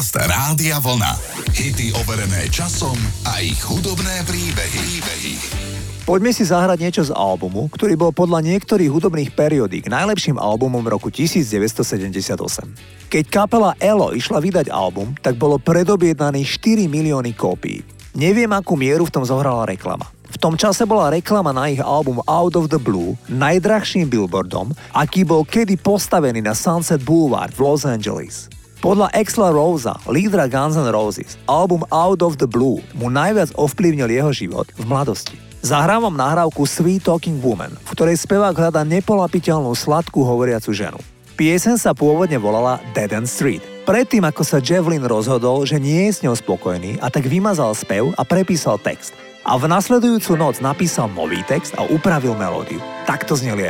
Podcast Rádia Vlna. Hity overené časom a ich hudobné príbehy. príbehy. Poďme si zahrať niečo z albumu, ktorý bol podľa niektorých hudobných periodík najlepším albumom roku 1978. Keď kapela Elo išla vydať album, tak bolo predobjednaných 4 milióny kópií. Neviem, akú mieru v tom zohrala reklama. V tom čase bola reklama na ich album Out of the Blue najdrahším billboardom, aký bol kedy postavený na Sunset Boulevard v Los Angeles. Podľa Exla Rosa, lídra Guns N' Roses, album Out of the Blue mu najviac ovplyvnil jeho život v mladosti. Zahrávam nahrávku Sweet Talking Woman, v ktorej spevák hľadá nepolapiteľnú sladkú hovoriacu ženu. Piesen sa pôvodne volala Dead End Street. Predtým, ako sa Javelin rozhodol, že nie je s ňou spokojný a tak vymazal spev a prepísal text a v nasledujúcu noc napísal nový text a upravil melódiu. Takto zneli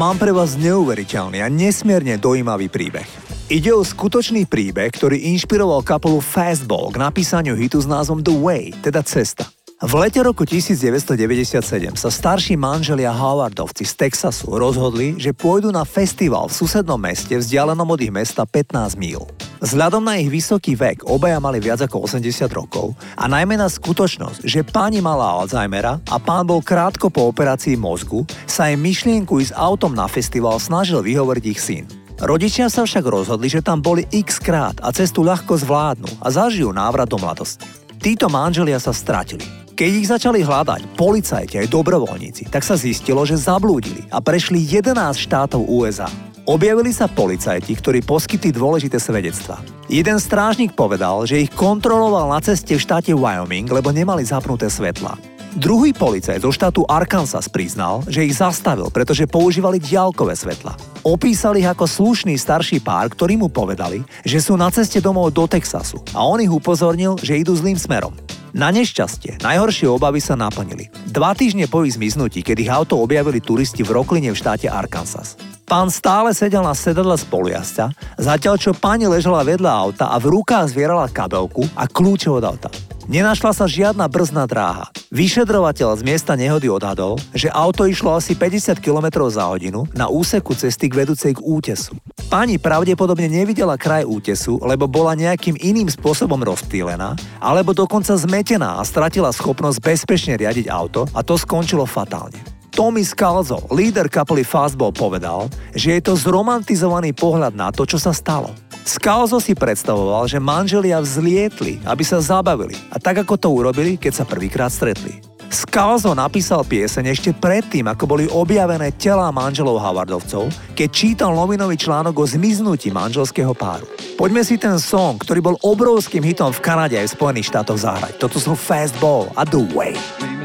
Mám pre vás neuveriteľný a nesmierne dojímavý príbeh. Ide o skutočný príbeh, ktorý inšpiroval kapelu Fastball k napísaniu hitu s názvom The Way, teda Cesta. V lete roku 1997 sa starší manželia Howardovci z Texasu rozhodli, že pôjdu na festival v susednom meste vzdialenom od ich mesta 15 míl. Vzhľadom na ich vysoký vek obaja mali viac ako 80 rokov a najmä na skutočnosť, že pani mala Alzheimera a pán bol krátko po operácii mozgu, sa im myšlienku ísť autom na festival snažil vyhovoriť ich syn. Rodičia sa však rozhodli, že tam boli x krát a cestu ľahko zvládnu a zažijú návrat do mladosti. Títo manželia sa stratili. Keď ich začali hľadať policajti aj dobrovoľníci, tak sa zistilo, že zablúdili a prešli 11 štátov USA. Objavili sa policajti, ktorí poskytli dôležité svedectvá. Jeden strážnik povedal, že ich kontroloval na ceste v štáte Wyoming, lebo nemali zapnuté svetla. Druhý policajt zo štátu Arkansas priznal, že ich zastavil, pretože používali diaľkové svetla. Opísal ich ako slušný starší pár, ktorí mu povedali, že sú na ceste domov do Texasu a on ich upozornil, že idú zlým smerom. Na nešťastie, najhoršie obavy sa naplnili. Dva týždne po ich zmiznutí, keď ich auto objavili turisti v Rokline v štáte Arkansas. Pán stále sedel na sedadle spolujazca, zatiaľ čo pani ležala vedľa auta a v rukách zvierala kabelku a kľúče od auta. Nenašla sa žiadna brzná dráha. Vyšedrovateľ z miesta nehody odhadol, že auto išlo asi 50 km za hodinu na úseku cesty k vedúcej k útesu. Pani pravdepodobne nevidela kraj útesu, lebo bola nejakým iným spôsobom rozptýlená, alebo dokonca zmetená a stratila schopnosť bezpečne riadiť auto a to skončilo fatálne. Tommy Scalzo, líder kapely Fastball, povedal, že je to zromantizovaný pohľad na to, čo sa stalo. Skalzo si predstavoval, že manželia vzlietli, aby sa zabavili a tak ako to urobili, keď sa prvýkrát stretli. Skalzo napísal pieseň ešte predtým, ako boli objavené telá manželov Havardovcov, keď čítal novinový článok o zmiznutí manželského páru. Poďme si ten song, ktorý bol obrovským hitom v Kanade aj v Spojených štátoch zahrať. Toto sú Fastball a The Way.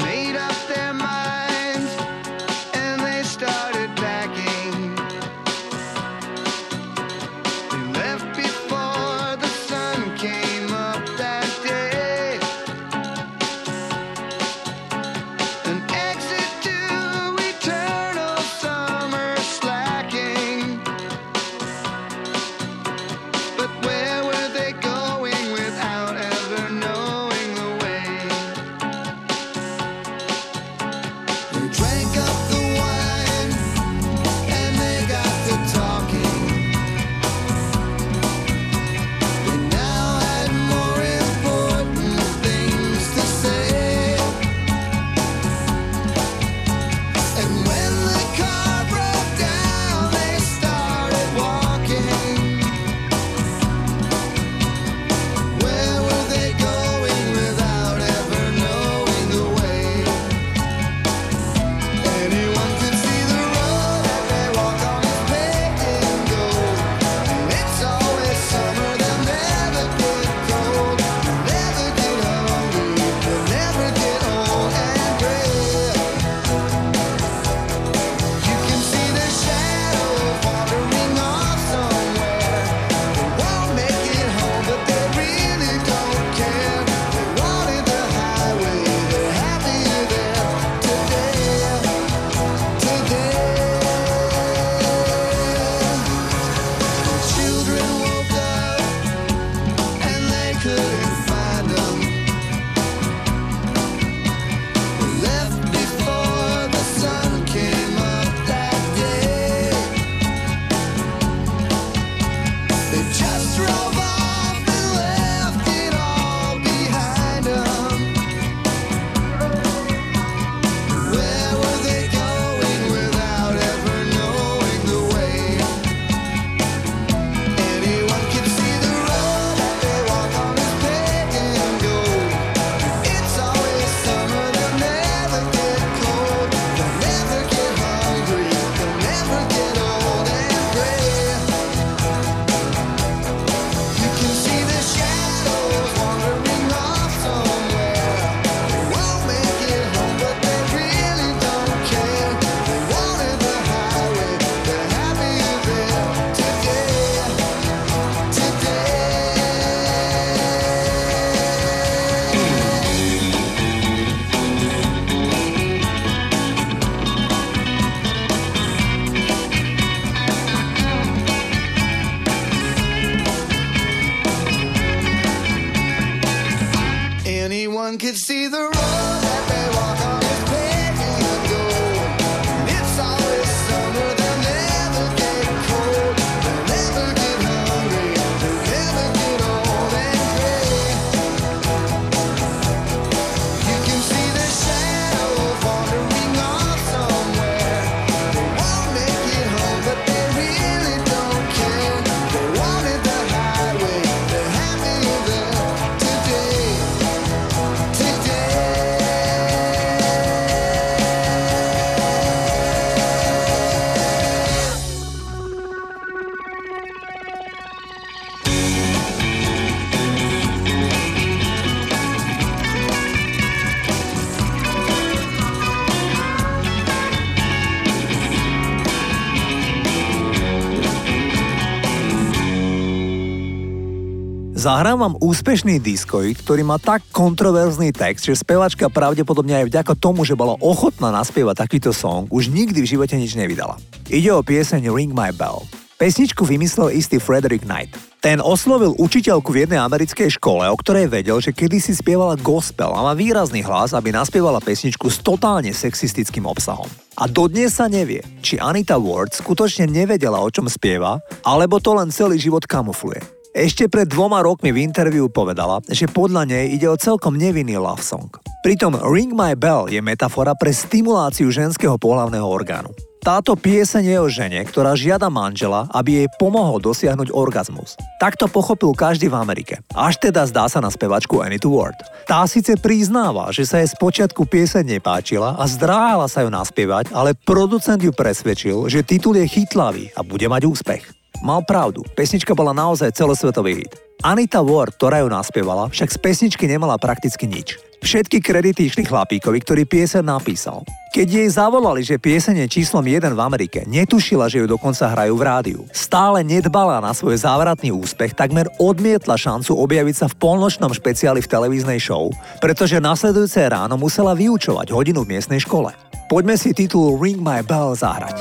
Zahrám vám úspešný diskoid, ktorý má tak kontroverzný text, že spevačka pravdepodobne aj vďaka tomu, že bola ochotná naspievať takýto song, už nikdy v živote nič nevydala. Ide o pieseň Ring My Bell. Pesničku vymyslel istý Frederick Knight. Ten oslovil učiteľku v jednej americkej škole, o ktorej vedel, že kedysi spievala gospel a má výrazný hlas, aby naspievala pesničku s totálne sexistickým obsahom. A dodnes sa nevie, či Anita Ward skutočne nevedela, o čom spieva, alebo to len celý život kamufluje. Ešte pred dvoma rokmi v interviu povedala, že podľa nej ide o celkom nevinný love song. Pritom Ring My Bell je metafora pre stimuláciu ženského pohlavného orgánu. Táto pieseň je o žene, ktorá žiada manžela, aby jej pomohol dosiahnuť orgazmus. Takto pochopil každý v Amerike. Až teda zdá sa na spevačku Annie Ward. Tá síce priznáva, že sa jej spočiatku pieseň nepáčila a zdráhala sa ju naspievať, ale producent ju presvedčil, že titul je chytlavý a bude mať úspech. Mal pravdu, pesnička bola naozaj celosvetový hit. Anita Ward, ktorá ju naspievala, však z pesničky nemala prakticky nič. Všetky kredity išli chlapíkovi, ktorý piesen napísal. Keď jej zavolali, že pieseň je číslom 1 v Amerike, netušila, že ju dokonca hrajú v rádiu. Stále nedbala na svoj závratný úspech, takmer odmietla šancu objaviť sa v polnočnom špeciáli v televíznej show, pretože nasledujúce ráno musela vyučovať hodinu v miestnej škole. Poďme si titul Ring My Bell zahrať.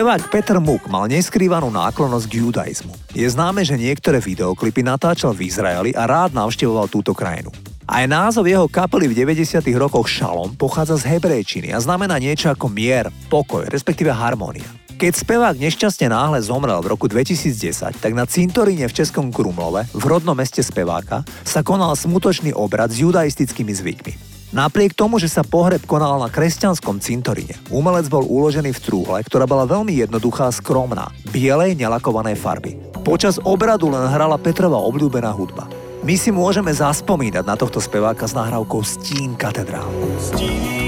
Spevák Peter Muk mal neskrývanú náklonosť k judaizmu. Je známe, že niektoré videoklipy natáčal v Izraeli a rád navštevoval túto krajinu. Aj názov jeho kapely v 90. rokoch Šalom pochádza z hebrejčiny a znamená niečo ako mier, pokoj, respektíve harmónia. Keď spevák nešťastne náhle zomrel v roku 2010, tak na cintoríne v Českom Krumlove, v rodnom meste speváka, sa konal smutočný obrad s judaistickými zvykmi. Napriek tomu, že sa pohreb konal na kresťanskom cintoríne, umelec bol uložený v trúhle, ktorá bola veľmi jednoduchá a skromná, bielej nelakovanej farby. Počas obradu len hrala Petrova obľúbená hudba. My si môžeme zaspomínať na tohto speváka s nahrávkou Stín katedrál. Stín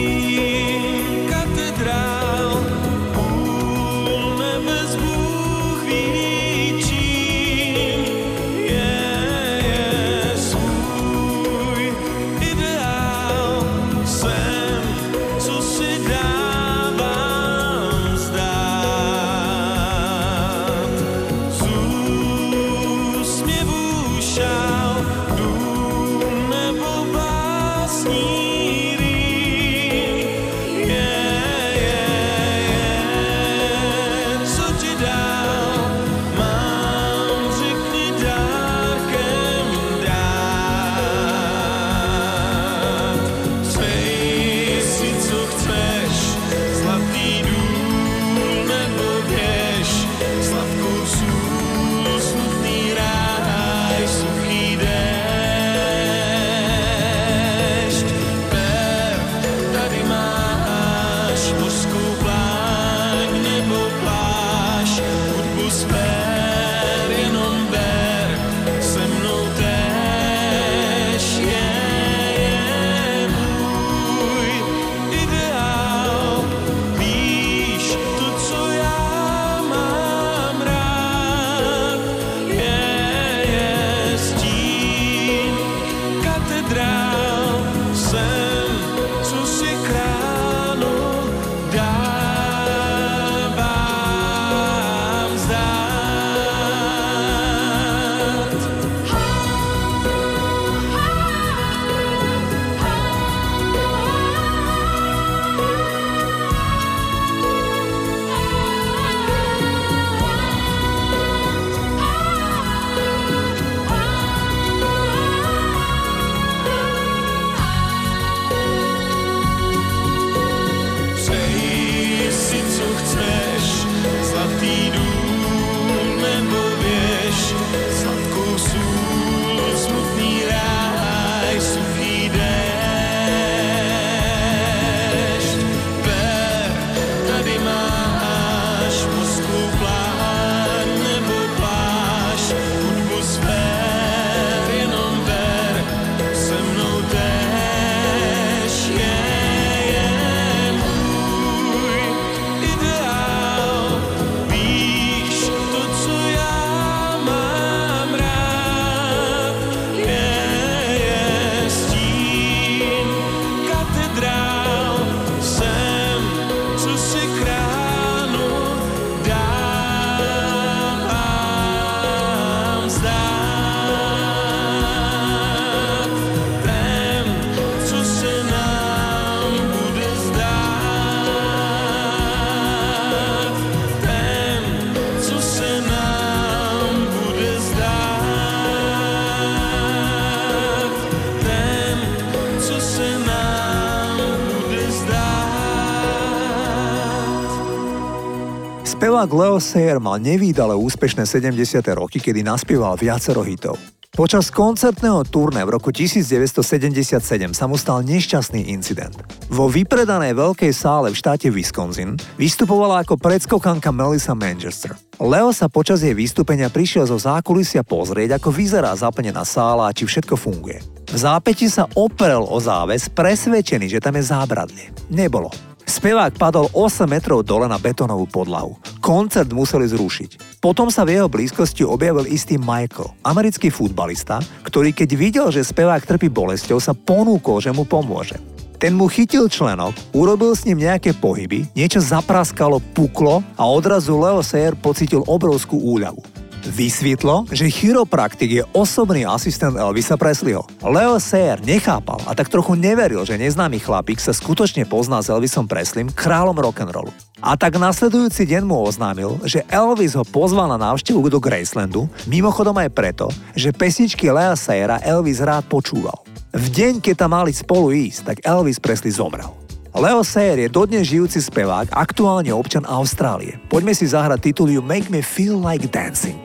Spevák Leo Sayer mal nevýdale úspešné 70. roky, kedy naspieval viacero hitov. Počas koncertného turné v roku 1977 sa mu stal nešťastný incident. Vo vypredanej veľkej sále v štáte Wisconsin vystupovala ako predskokanka Melissa Manchester. Leo sa počas jej vystúpenia prišiel zo zákulisia pozrieť, ako vyzerá zaplnená sála a či všetko funguje. V zápäti sa oprel o záves, presvedčený, že tam je zábradlie. Nebolo. Spevák padol 8 metrov dole na betónovú podlahu. Koncert museli zrušiť. Potom sa v jeho blízkosti objavil istý Michael, americký futbalista, ktorý keď videl, že spevák trpí bolesťou, sa ponúkol, že mu pomôže. Ten mu chytil členok, urobil s ním nejaké pohyby, niečo zapraskalo, puklo a odrazu Leo Sayer pocitil obrovskú úľavu. Vysvetlo, že chiropraktik je osobný asistent Elvisa Presleyho. Leo Sayer nechápal a tak trochu neveril, že neznámy chlapík sa skutočne pozná s Elvisom Presleym, kráľom rock'n'rollu. A tak nasledujúci deň mu oznámil, že Elvis ho pozval na návštevu do Gracelandu, mimochodom aj preto, že pesničky Lea Sayera Elvis rád počúval. V deň, keď tam mali spolu ísť, tak Elvis Presley zomrel. Leo Sayer je dodnes žijúci spevák, aktuálne občan Austrálie. Poďme si zahrať titul You Make Me Feel Like Dancing.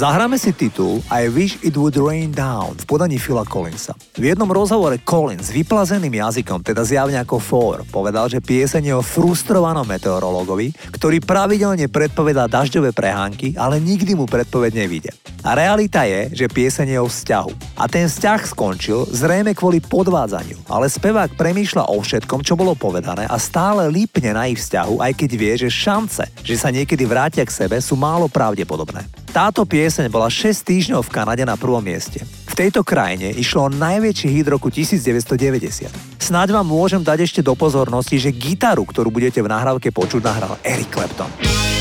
Zahráme si titul I Wish It Would Rain Down v podaní Phila Collinsa. V jednom rozhovore Collins vyplazeným jazykom, teda zjavne ako Four, povedal, že pieseň je o frustrovanom meteorologovi, ktorý pravidelne predpovedá dažďové prehánky, ale nikdy mu predpoveď nevíde. A realita je, že pieseň je o vzťahu. A ten vzťah skončil zrejme kvôli podvádzaniu, ale spevák premýšľa o všetkom, čo bolo povedané a stále lípne na ich vzťahu, aj keď vie, že šance, že sa niekedy vrátia k sebe, sú málo pravdepodobné. Táto pieseň bola 6 týždňov v Kanade na prvom mieste. V tejto krajine išlo o najväčší hit roku 1990. Snáď vám môžem dať ešte do pozornosti, že gitaru, ktorú budete v nahrávke počuť, nahral Eric Clapton.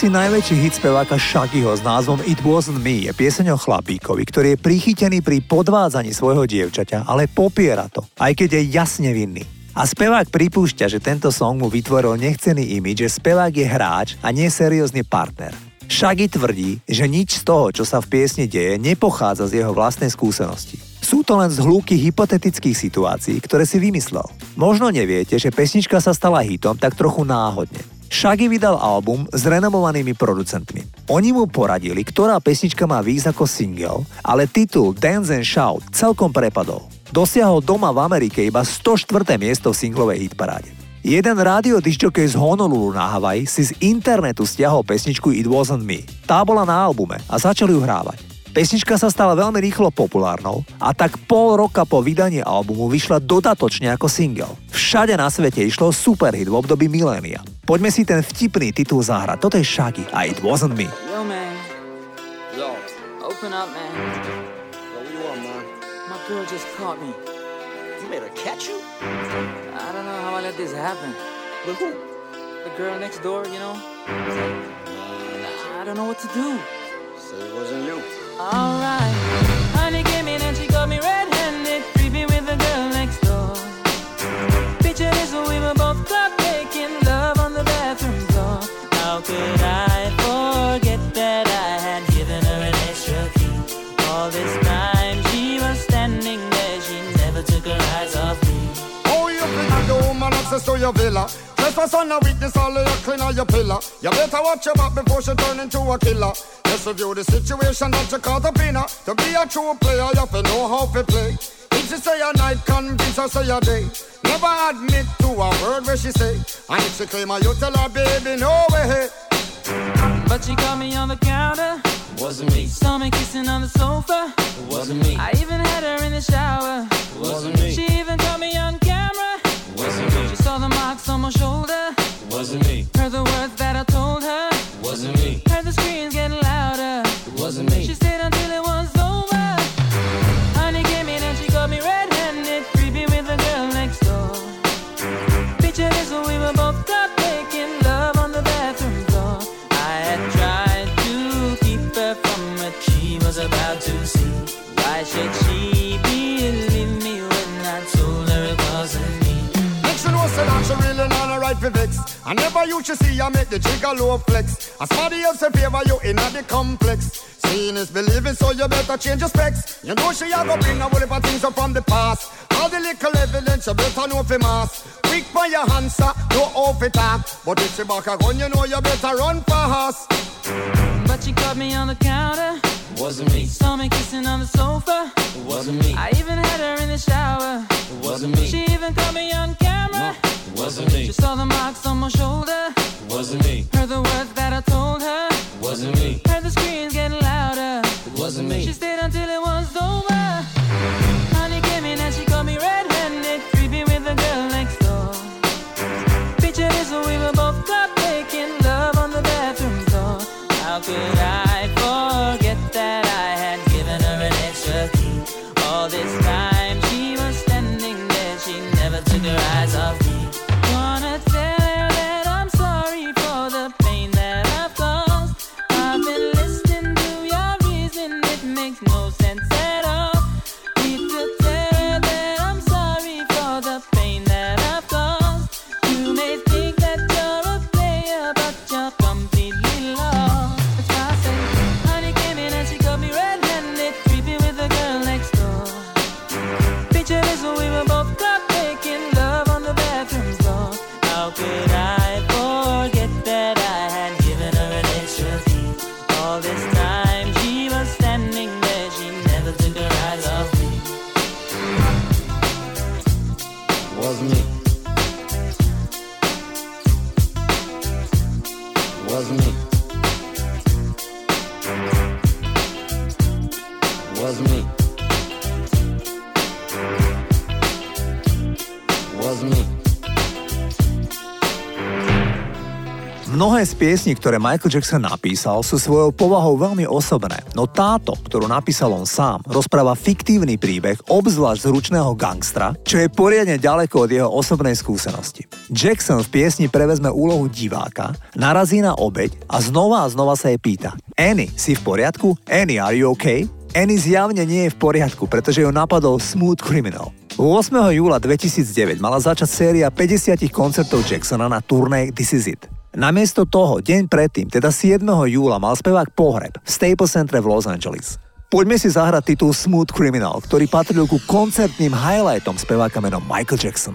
Asi najväčší hit speváka Shaggyho s názvom It Wasn't Me je pieseň o chlapíkovi, ktorý je prichytený pri podvádzaní svojho dievčaťa, ale popiera to, aj keď je jasne vinný. A spevák pripúšťa, že tento song mu vytvoril nechcený imidž, že spevák je hráč a nie seriózny partner. Shaggy tvrdí, že nič z toho, čo sa v piesni deje, nepochádza z jeho vlastnej skúsenosti. Sú to len zhlúky hypotetických situácií, ktoré si vymyslel. Možno neviete, že pesnička sa stala hitom tak trochu náhodne. Shaggy vydal album s renomovanými producentmi. Oni mu poradili, ktorá pesnička má výjsť ako single, ale titul Dance and Shout celkom prepadol. Dosiahol doma v Amerike iba 104. miesto v singlovej hitparáde. Jeden rádio disjokej z Honolulu na Hawaii si z internetu stiahol pesničku It Wasn't Me. Tá bola na albume a začali ju hrávať. Pesnička sa stala veľmi rýchlo populárnou a tak pol roka po vydaní albumu vyšla dodatočne ako single. Všade na svete išlo superhit v období milénia. Poďme si ten vtipný titul zahrať. Toto je Shaggy a It Wasn't Me. Yo, man, Yo, open up, man. yo, what you want, man? My girl just caught me. You made her catch you? I don't know how I let this happen. With who? The girl next door, you know? I don't know what to do. Said it wasn't you. Alright. Honey access to your villa? Trespass on a witness, all of your clean on your pillar. You better watch your back before she turn into a killer. Just review the situation that you caught the in her. To be a true player, you have to know how to play. If she say a night, convince her say a day. Never admit to a word where she say. And if she claim her, you tell her, baby, no way. But she caught me on the counter. Wasn't me, Saw me kissing on the sofa. wasn't me, I even had her in the shower. wasn't me, She even caught me on on my shoulder. wasn't me, Heard the words that I told her. wasn't me, Heard the screams getting louder. It wasn't me. She I never you to see her make the jigger low flex. As somebody else in favor you in the complex. Seeing is believing, so you better change your specs. You know she a go bring a whole heap of things up from the past. All the little evidence you better know for mass. Quick for your answer, no off it talk. But if she back a gun, you know you better run fast. But she caught me on the counter, Wasn't me, saw me kissing on the sofa. wasn't me, I wasn't me, She saw the marks on my shoulder. wasn't me, piesní, ktoré Michael Jackson napísal, sú svojou povahou veľmi osobné, no táto, ktorú napísal on sám, rozpráva fiktívny príbeh obzvlášť zručného gangstra, čo je poriadne ďaleko od jeho osobnej skúsenosti. Jackson v piesni prevezme úlohu diváka, narazí na obeď a znova a znova sa jej pýta Annie, si v poriadku? Annie, are you okay? Annie zjavne nie je v poriadku, pretože ju napadol Smooth Criminal. 8. júla 2009 mala začať séria 50 koncertov Jacksona na turnej This Is It. Namiesto toho, deň predtým, teda 7. júla, mal spevák pohreb v Staples Centre v Los Angeles. Poďme si zahrať titul Smooth Criminal, ktorý patril ku koncertným highlightom speváka menom Michael Jackson.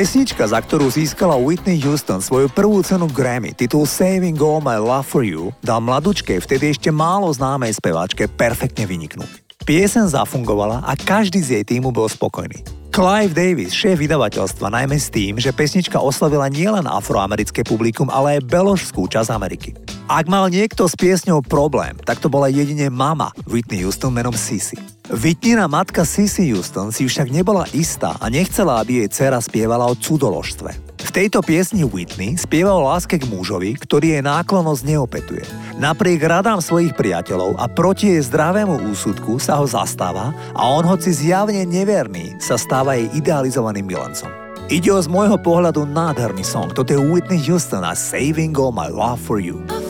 Pesnička, za ktorú získala Whitney Houston svoju prvú cenu Grammy, titul Saving All My Love For You, dá mladučkej, vtedy ešte málo známej speváčke, perfektne vyniknúť. Piesen zafungovala a každý z jej týmu bol spokojný. Clive Davis, šéf vydavateľstva, najmä s tým, že pesnička oslavila nielen afroamerické publikum, ale aj beložskú časť Ameriky. Ak mal niekto s piesňou problém, tak to bola jedine mama Whitney Houston menom Sissy. Vytnina matka Sissy Houston si však nebola istá a nechcela, aby jej dcera spievala o cudoložstve. V tejto piesni Whitney spieva o láske k mužovi, ktorý jej náklonosť neopetuje. Napriek radám svojich priateľov a proti jej zdravému úsudku sa ho zastáva a on hoci zjavne neverný sa stáva jej idealizovaným milencom. Ide o z môjho pohľadu nádherný song, toto je Whitney Houston a Saving All My Love For You.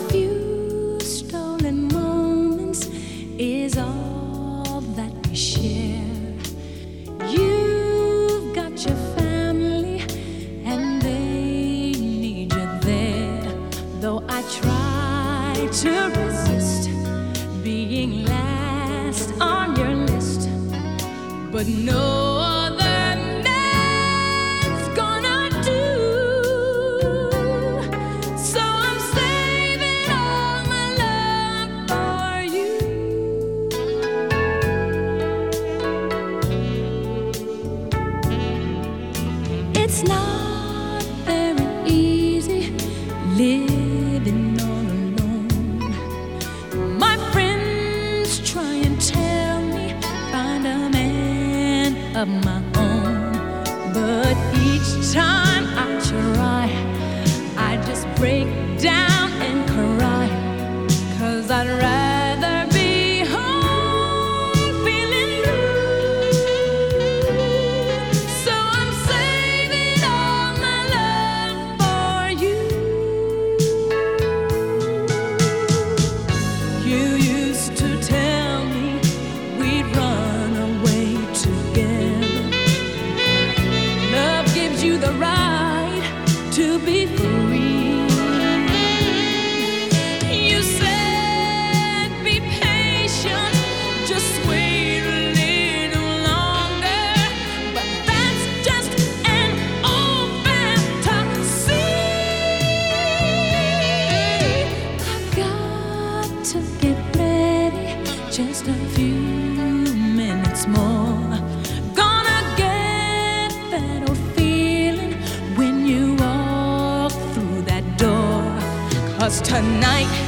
night.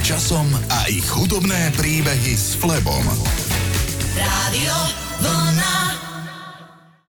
časom a ich hudobné príbehy s Flebom. Rádio